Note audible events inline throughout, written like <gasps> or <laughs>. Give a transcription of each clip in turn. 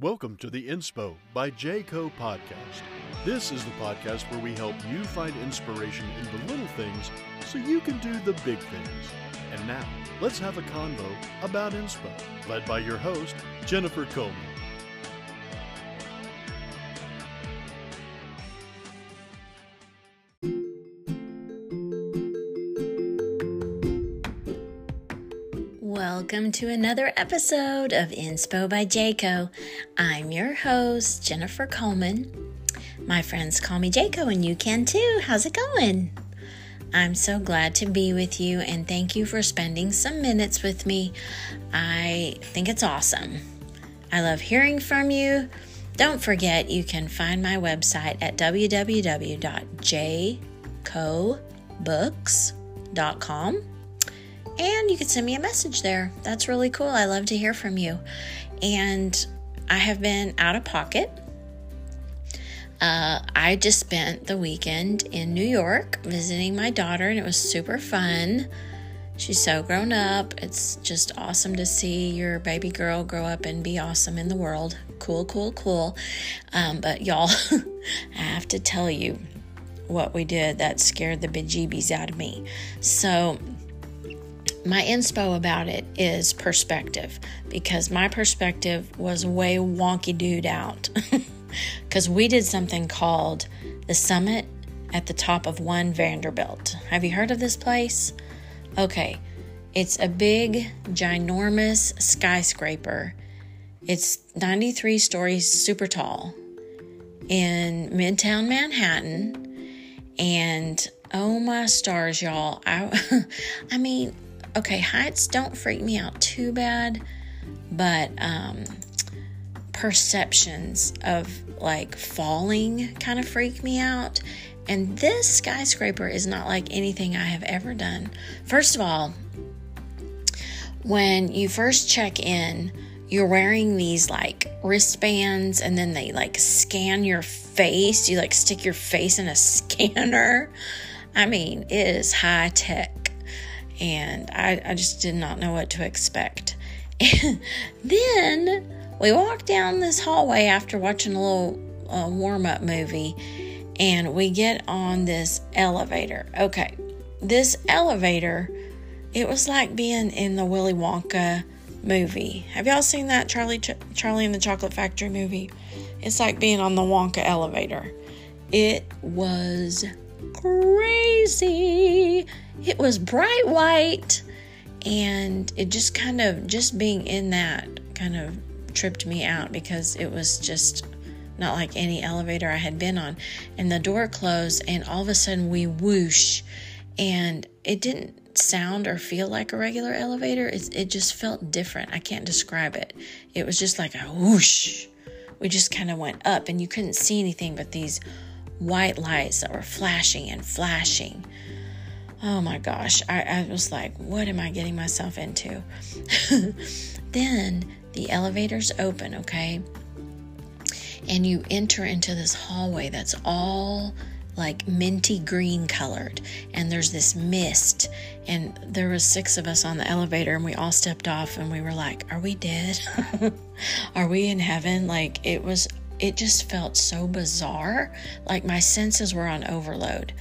Welcome to the Inspo by Jayco podcast. This is the podcast where we help you find inspiration in the little things so you can do the big things. And now, let's have a convo about Inspo, led by your host, Jennifer Coleman. Welcome to another episode of Inspo by Jayco. I'm your host, Jennifer Coleman. My friends call me Jayco, and you can too. How's it going? I'm so glad to be with you, and thank you for spending some minutes with me. I think it's awesome. I love hearing from you. Don't forget, you can find my website at www.jcobooks.com and you can send me a message there. That's really cool. I love to hear from you. And I have been out of pocket. Uh, I just spent the weekend in New York visiting my daughter, and it was super fun. She's so grown up. It's just awesome to see your baby girl grow up and be awesome in the world. Cool, cool, cool. Um, but y'all, <laughs> I have to tell you what we did that scared the bejeebies out of me. So, my inspo about it is perspective because my perspective was way wonky dude out <laughs> because we did something called the summit at the top of one Vanderbilt. Have you heard of this place? Okay, it's a big, ginormous skyscraper. It's 93 stories super tall in Midtown Manhattan. And oh my stars, y'all. I, <laughs> I mean, okay, heights don't freak me out too bad, but um, perceptions of like falling kind of freak me out. And this skyscraper is not like anything I have ever done. First of all, when you first check in, you're wearing these like wristbands and then they like scan your face. You like stick your face in a <laughs> scanner. I mean, it is high tech and I, I just did not know what to expect. And <laughs> then we walked down this hallway after watching a little uh, warm up movie, and we get on this elevator. Okay, this elevator, it was like being in the Willy Wonka movie. Have y'all seen that Charlie Ch- Charlie and the Chocolate Factory movie? It's like being on the Wonka elevator. It was crazy. It was bright white and it just kind of just being in that kind of tripped me out because it was just not like any elevator I had been on. And the door closed and all of a sudden we whoosh and it didn't sound or feel like a regular elevator. It, it just felt different. I can't describe it. It was just like a whoosh. We just kind of went up and you couldn't see anything but these white lights that were flashing and flashing. Oh my gosh, I, I was like, what am I getting myself into? <laughs> then the elevators open, okay? And you enter into this hallway that's all like minty green colored and there's this mist and there was six of us on the elevator and we all stepped off and we were like are we dead <laughs> are we in heaven like it was it just felt so bizarre. Like my senses were on overload.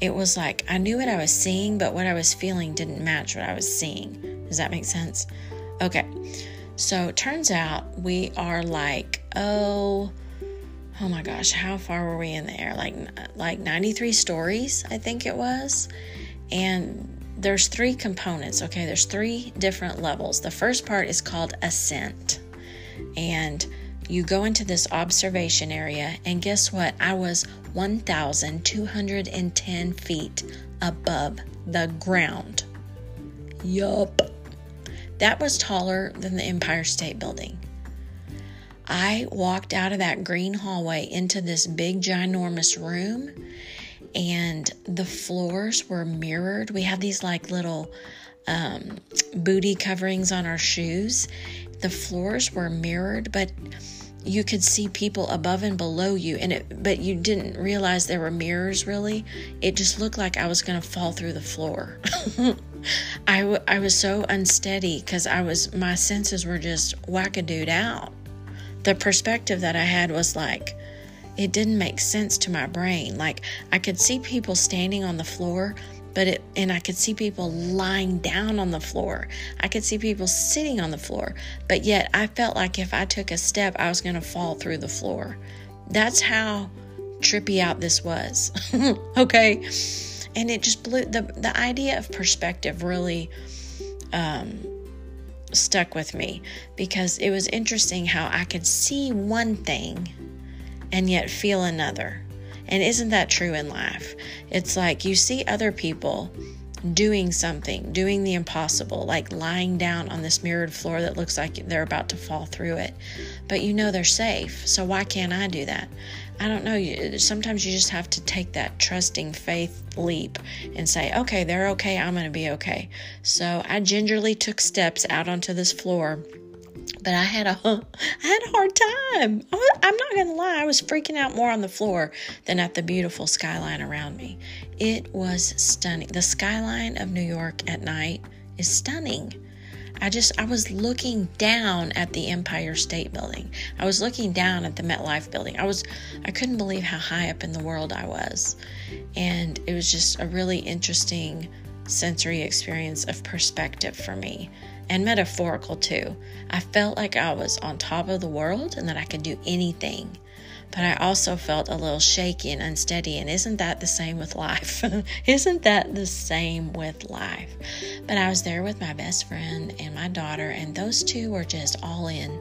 It was like I knew what I was seeing, but what I was feeling didn't match what I was seeing. Does that make sense? Okay. So turns out we are like, oh, oh my gosh, how far were we in the air? Like like 93 stories, I think it was. And there's three components, okay? There's three different levels. The first part is called ascent. And you go into this observation area, and guess what? I was 1,210 feet above the ground. Yup. That was taller than the Empire State Building. I walked out of that green hallway into this big, ginormous room, and the floors were mirrored. We had these like little um, booty coverings on our shoes. The floors were mirrored, but you could see people above and below you and it but you didn't realize there were mirrors really. It just looked like i was going to fall through the floor. <laughs> I, w- I was so unsteady because i was my senses were just whack-a-dood out. The perspective that I had was like, it didn't make sense to my brain. Like, I could see people standing on the floor, but it, and I could see people lying down on the floor. I could see people sitting on the floor, but yet I felt like if I took a step, I was going to fall through the floor. That's how trippy out this was. <laughs> okay. And it just blew the, the idea of perspective really, um, stuck with me because it was interesting how I could see one thing and yet feel another. And isn't that true in life? It's like you see other people doing something, doing the impossible, like lying down on this mirrored floor that looks like they're about to fall through it. But you know they're safe. So why can't I do that? I don't know. Sometimes you just have to take that trusting faith leap and say, okay, they're okay. I'm going to be okay. So I gingerly took steps out onto this floor but I had a <laughs> I had a hard time. I'm not gonna lie, I was freaking out more on the floor than at the beautiful skyline around me. It was stunning. The skyline of New York at night is stunning. I just I was looking down at the Empire State Building. I was looking down at the MetLife building. I was I couldn't believe how high up in the world I was. And it was just a really interesting sensory experience of perspective for me and metaphorical too. I felt like I was on top of the world and that I could do anything. But I also felt a little shaky and unsteady. And isn't that the same with life? <laughs> isn't that the same with life? But I was there with my best friend and my daughter, and those two were just all in.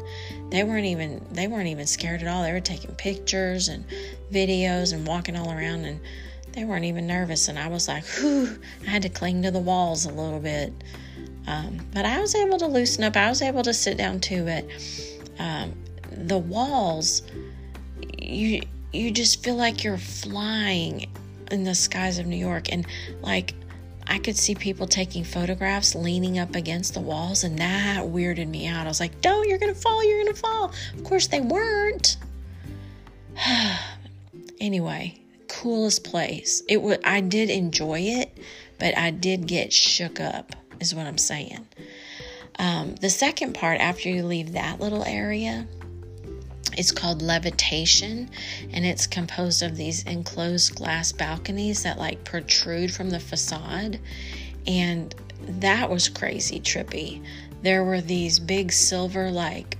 They weren't even they weren't even scared at all. They were taking pictures and videos and walking all around and they weren't even nervous. And I was like, whew, I had to cling to the walls a little bit. Um, but I was able to loosen up. I was able to sit down to it. Um, the walls, you you just feel like you're flying in the skies of New York, and like I could see people taking photographs leaning up against the walls, and that weirded me out. I was like, "Don't! You're gonna fall! You're gonna fall!" Of course, they weren't. <sighs> anyway, coolest place. It was. I did enjoy it, but I did get shook up is what I'm saying. Um, the second part, after you leave that little area, it's called levitation, and it's composed of these enclosed glass balconies that like protrude from the facade. And that was crazy trippy. There were these big silver, like,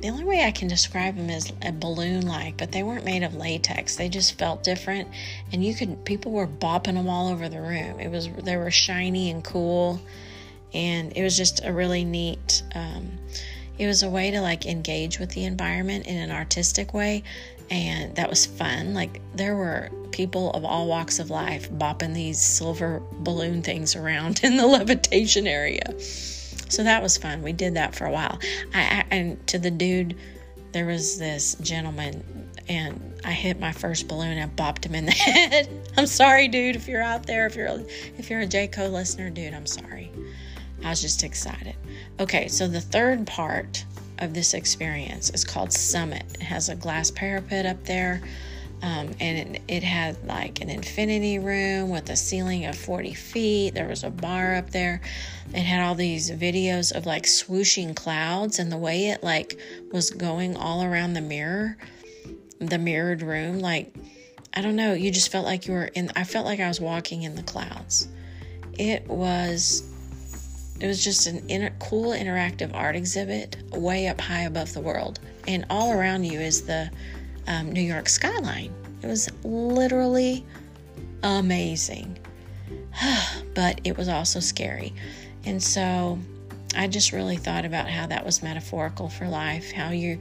the only way I can describe them is a balloon like, but they weren't made of latex. They just felt different. And you could, people were bopping them all over the room. It was, they were shiny and cool. And it was just a really neat, um, it was a way to like engage with the environment in an artistic way. And that was fun. Like there were people of all walks of life bopping these silver balloon things around <laughs> in the levitation area. So that was fun. We did that for a while. I, I and to the dude, there was this gentleman, and I hit my first balloon and bopped him in the <laughs> head. I'm sorry, dude. If you're out there, if you're if you're a Jayco listener, dude, I'm sorry. I was just excited. Okay, so the third part of this experience is called Summit. It has a glass parapet up there um, and it, it had like an infinity room with a ceiling of 40 feet. There was a bar up there. It had all these videos of like swooshing clouds and the way it like was going all around the mirror, the mirrored room. Like, I don't know, you just felt like you were in, I felt like I was walking in the clouds. It was it was just an inter- cool interactive art exhibit way up high above the world and all around you is the um, New York skyline. It was literally amazing, <sighs> but it was also scary. And so I just really thought about how that was metaphorical for life, how you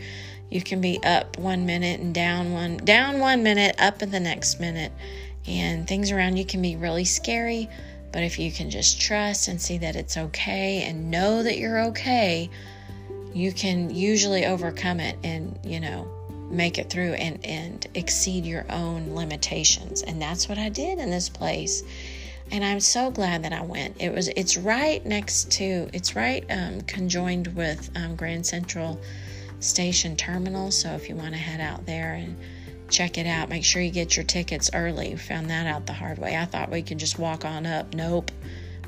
you can be up one minute and down one down one minute, up in the next minute, and things around you can be really scary, but if you can just trust and see that it's okay and know that you're okay, you can usually overcome it and, you know, make it through and, and exceed your own limitations. And that's what I did in this place. And I'm so glad that I went. It was it's right next to it's right um, conjoined with um, Grand Central Station Terminal. So if you want to head out there and check it out, make sure you get your tickets early. Found that out the hard way. I thought we could just walk on up. Nope.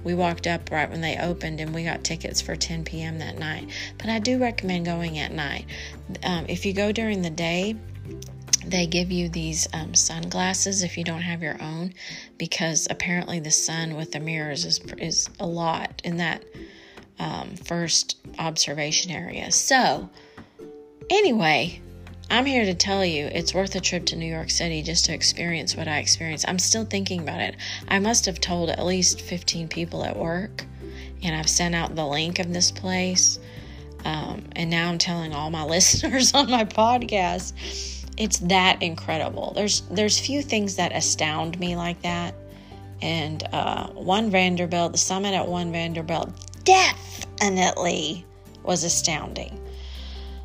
We walked up right when they opened and we got tickets for 10 p.m. that night. But I do recommend going at night. Um, if you go during the day, they give you these um, sunglasses if you don't have your own because apparently the sun with the mirrors is, is a lot in that um, first observation area. So, anyway, I'm here to tell you it's worth a trip to New York City just to experience what I experienced. I'm still thinking about it. I must have told at least 15 people at work, and I've sent out the link of this place. Um, and now I'm telling all my <laughs> listeners on my podcast. It's that incredible. There's there's few things that astound me like that. And uh, one Vanderbilt, the summit at one Vanderbilt, definitely was astounding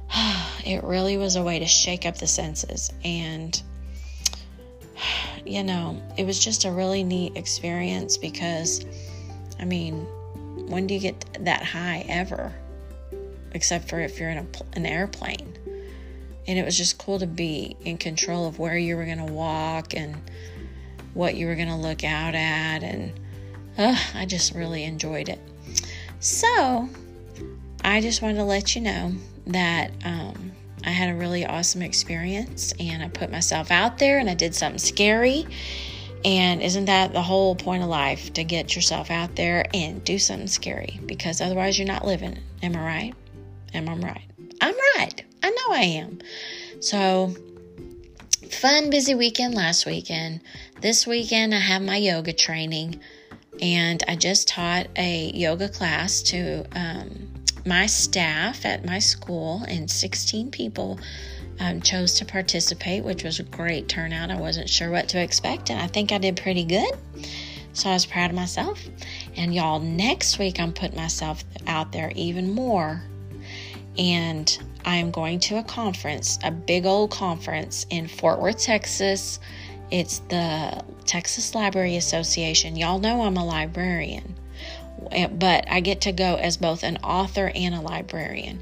<sighs> <sighs> it really was a way to shake up the senses. And, you know, it was just a really neat experience because, I mean, when do you get that high ever? Except for if you're in a, an airplane. And it was just cool to be in control of where you were going to walk and what you were going to look out at. And uh, I just really enjoyed it. So, I just wanted to let you know that um, I had a really awesome experience and I put myself out there and I did something scary. And isn't that the whole point of life to get yourself out there and do something scary? Because otherwise, you're not living. Am I right? Am I right? I'm right. I know I am. So, fun, busy weekend last weekend. This weekend, I have my yoga training, and I just taught a yoga class to um, my staff at my school, and 16 people um, chose to participate, which was a great turnout. I wasn't sure what to expect, and I think I did pretty good. So I was proud of myself. And y'all, next week I'm putting myself out there even more. And I am going to a conference, a big old conference in Fort Worth, Texas. It's the Texas Library Association. Y'all know I'm a librarian but I get to go as both an author and a librarian.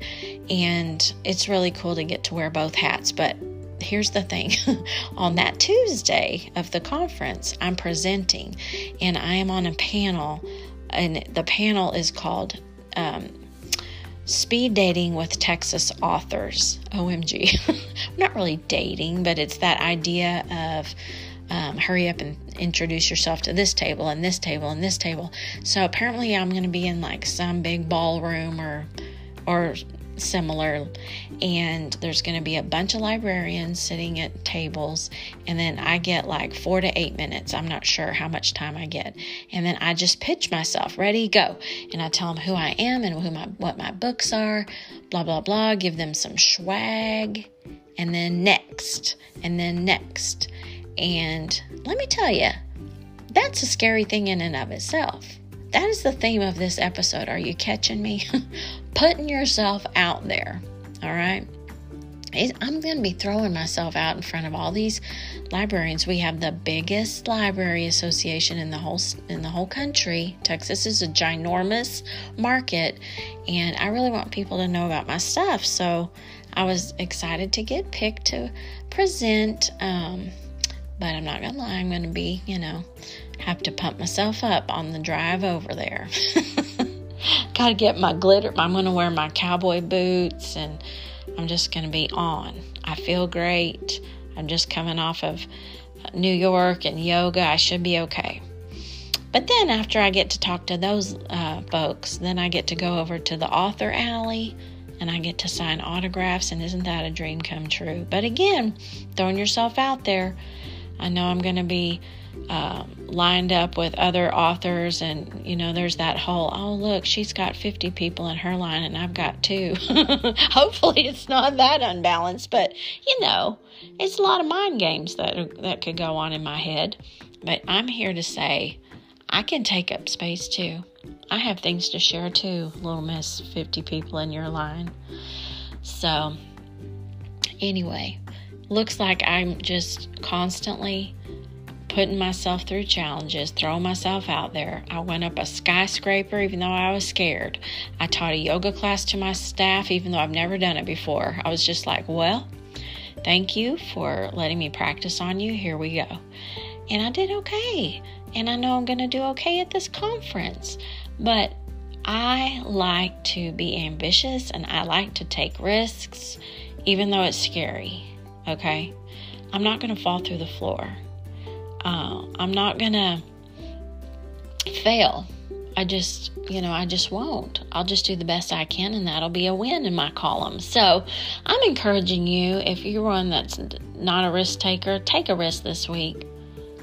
And it's really cool to get to wear both hats. But here's the thing <laughs> on that Tuesday of the conference, I'm presenting and I am on a panel, and the panel is called um, Speed Dating with Texas Authors. OMG. <laughs> Not really dating, but it's that idea of um, hurry up and introduce yourself to this table and this table and this table. So apparently, I'm going to be in like some big ballroom or or similar and there's going to be a bunch of librarians sitting at tables and then I get like 4 to 8 minutes. I'm not sure how much time I get. And then I just pitch myself ready go. And I tell them who I am and who my what my books are blah blah blah give them some swag and then next and then next and let me tell you, that's a scary thing in and of itself. That is the theme of this episode. Are you catching me? <laughs> Putting yourself out there. All right. I'm going to be throwing myself out in front of all these librarians. We have the biggest library association in the whole in the whole country. Texas is a ginormous market, and I really want people to know about my stuff. So I was excited to get picked to present. Um, but I'm not gonna lie, I'm gonna be, you know, have to pump myself up on the drive over there. <laughs> Gotta get my glitter. I'm gonna wear my cowboy boots and I'm just gonna be on. I feel great. I'm just coming off of New York and yoga. I should be okay. But then after I get to talk to those uh, folks, then I get to go over to the author alley and I get to sign autographs. And isn't that a dream come true? But again, throwing yourself out there. I know I'm going to be um, lined up with other authors, and you know, there's that whole oh, look, she's got 50 people in her line, and I've got two. <laughs> Hopefully, it's not that unbalanced, but you know, it's a lot of mind games that, that could go on in my head. But I'm here to say I can take up space too. I have things to share too, little miss 50 people in your line. So, anyway, looks like I'm just constantly putting myself through challenges, throwing myself out there. I went up a skyscraper even though I was scared. I taught a yoga class to my staff even though I've never done it before. I was just like, well, thank you for letting me practice on you. Here we go. And I did okay. and I know I'm going to do okay at this conference. But I like to be ambitious and I like to take risks, even though it's scary. Okay? I'm not going to fall through the floor. Uh, I'm not going to fail. I just, you know, I just won't. I'll just do the best I can, and that'll be a win in my column. So I'm encouraging you, if you're one that's not a risk taker, take a risk this week.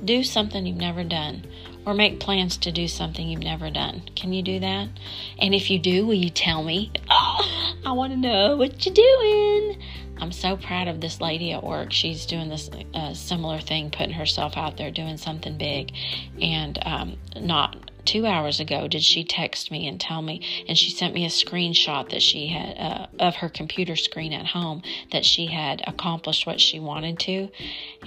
Do something you've never done or make plans to do something you've never done. Can you do that? And if you do, will you tell me? Oh, <gasps> I want to know what you're doing. I'm so proud of this lady at work. She's doing this uh, similar thing, putting herself out there, doing something big, and um, not two hours ago did she text me and tell me and she sent me a screenshot that she had uh, of her computer screen at home that she had accomplished what she wanted to.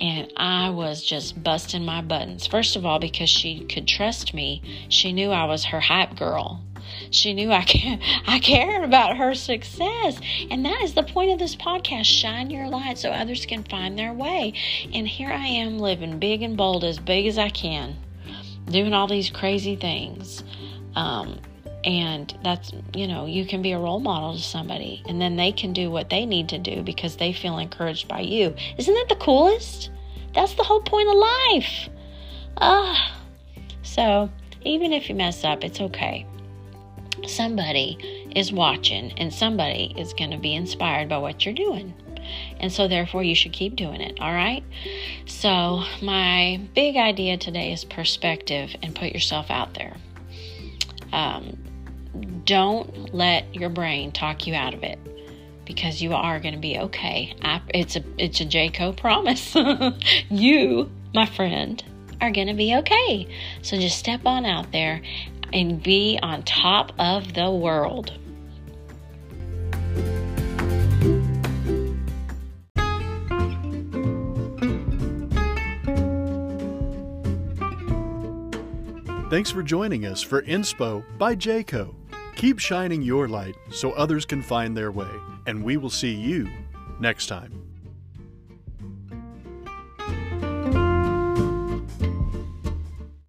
And i was just busting my buttons. First of all because she could trust me she knew i was her hype girl she knew I, <laughs> I cared about her success. And that is the point of this podcast shine your light so others can find their way. And here I am living big and bold, as big as I can doing all these crazy things. Um, and that's, you know, you can be a role model to somebody and then they can do what they need to do because they feel encouraged by you. Isn't that the coolest? That's the whole point of life. Ah. So, even if you mess up, it's okay. Somebody is watching and somebody is going to be inspired by what you're doing. And so, therefore, you should keep doing it. All right. So, my big idea today is perspective and put yourself out there. Um, don't let your brain talk you out of it because you are going to be okay. I, it's a it's a Jayco promise. <laughs> you, my friend, are going to be okay. So just step on out there and be on top of the world. Thanks for joining us for Inspo by Jayco. Keep shining your light so others can find their way, and we will see you next time.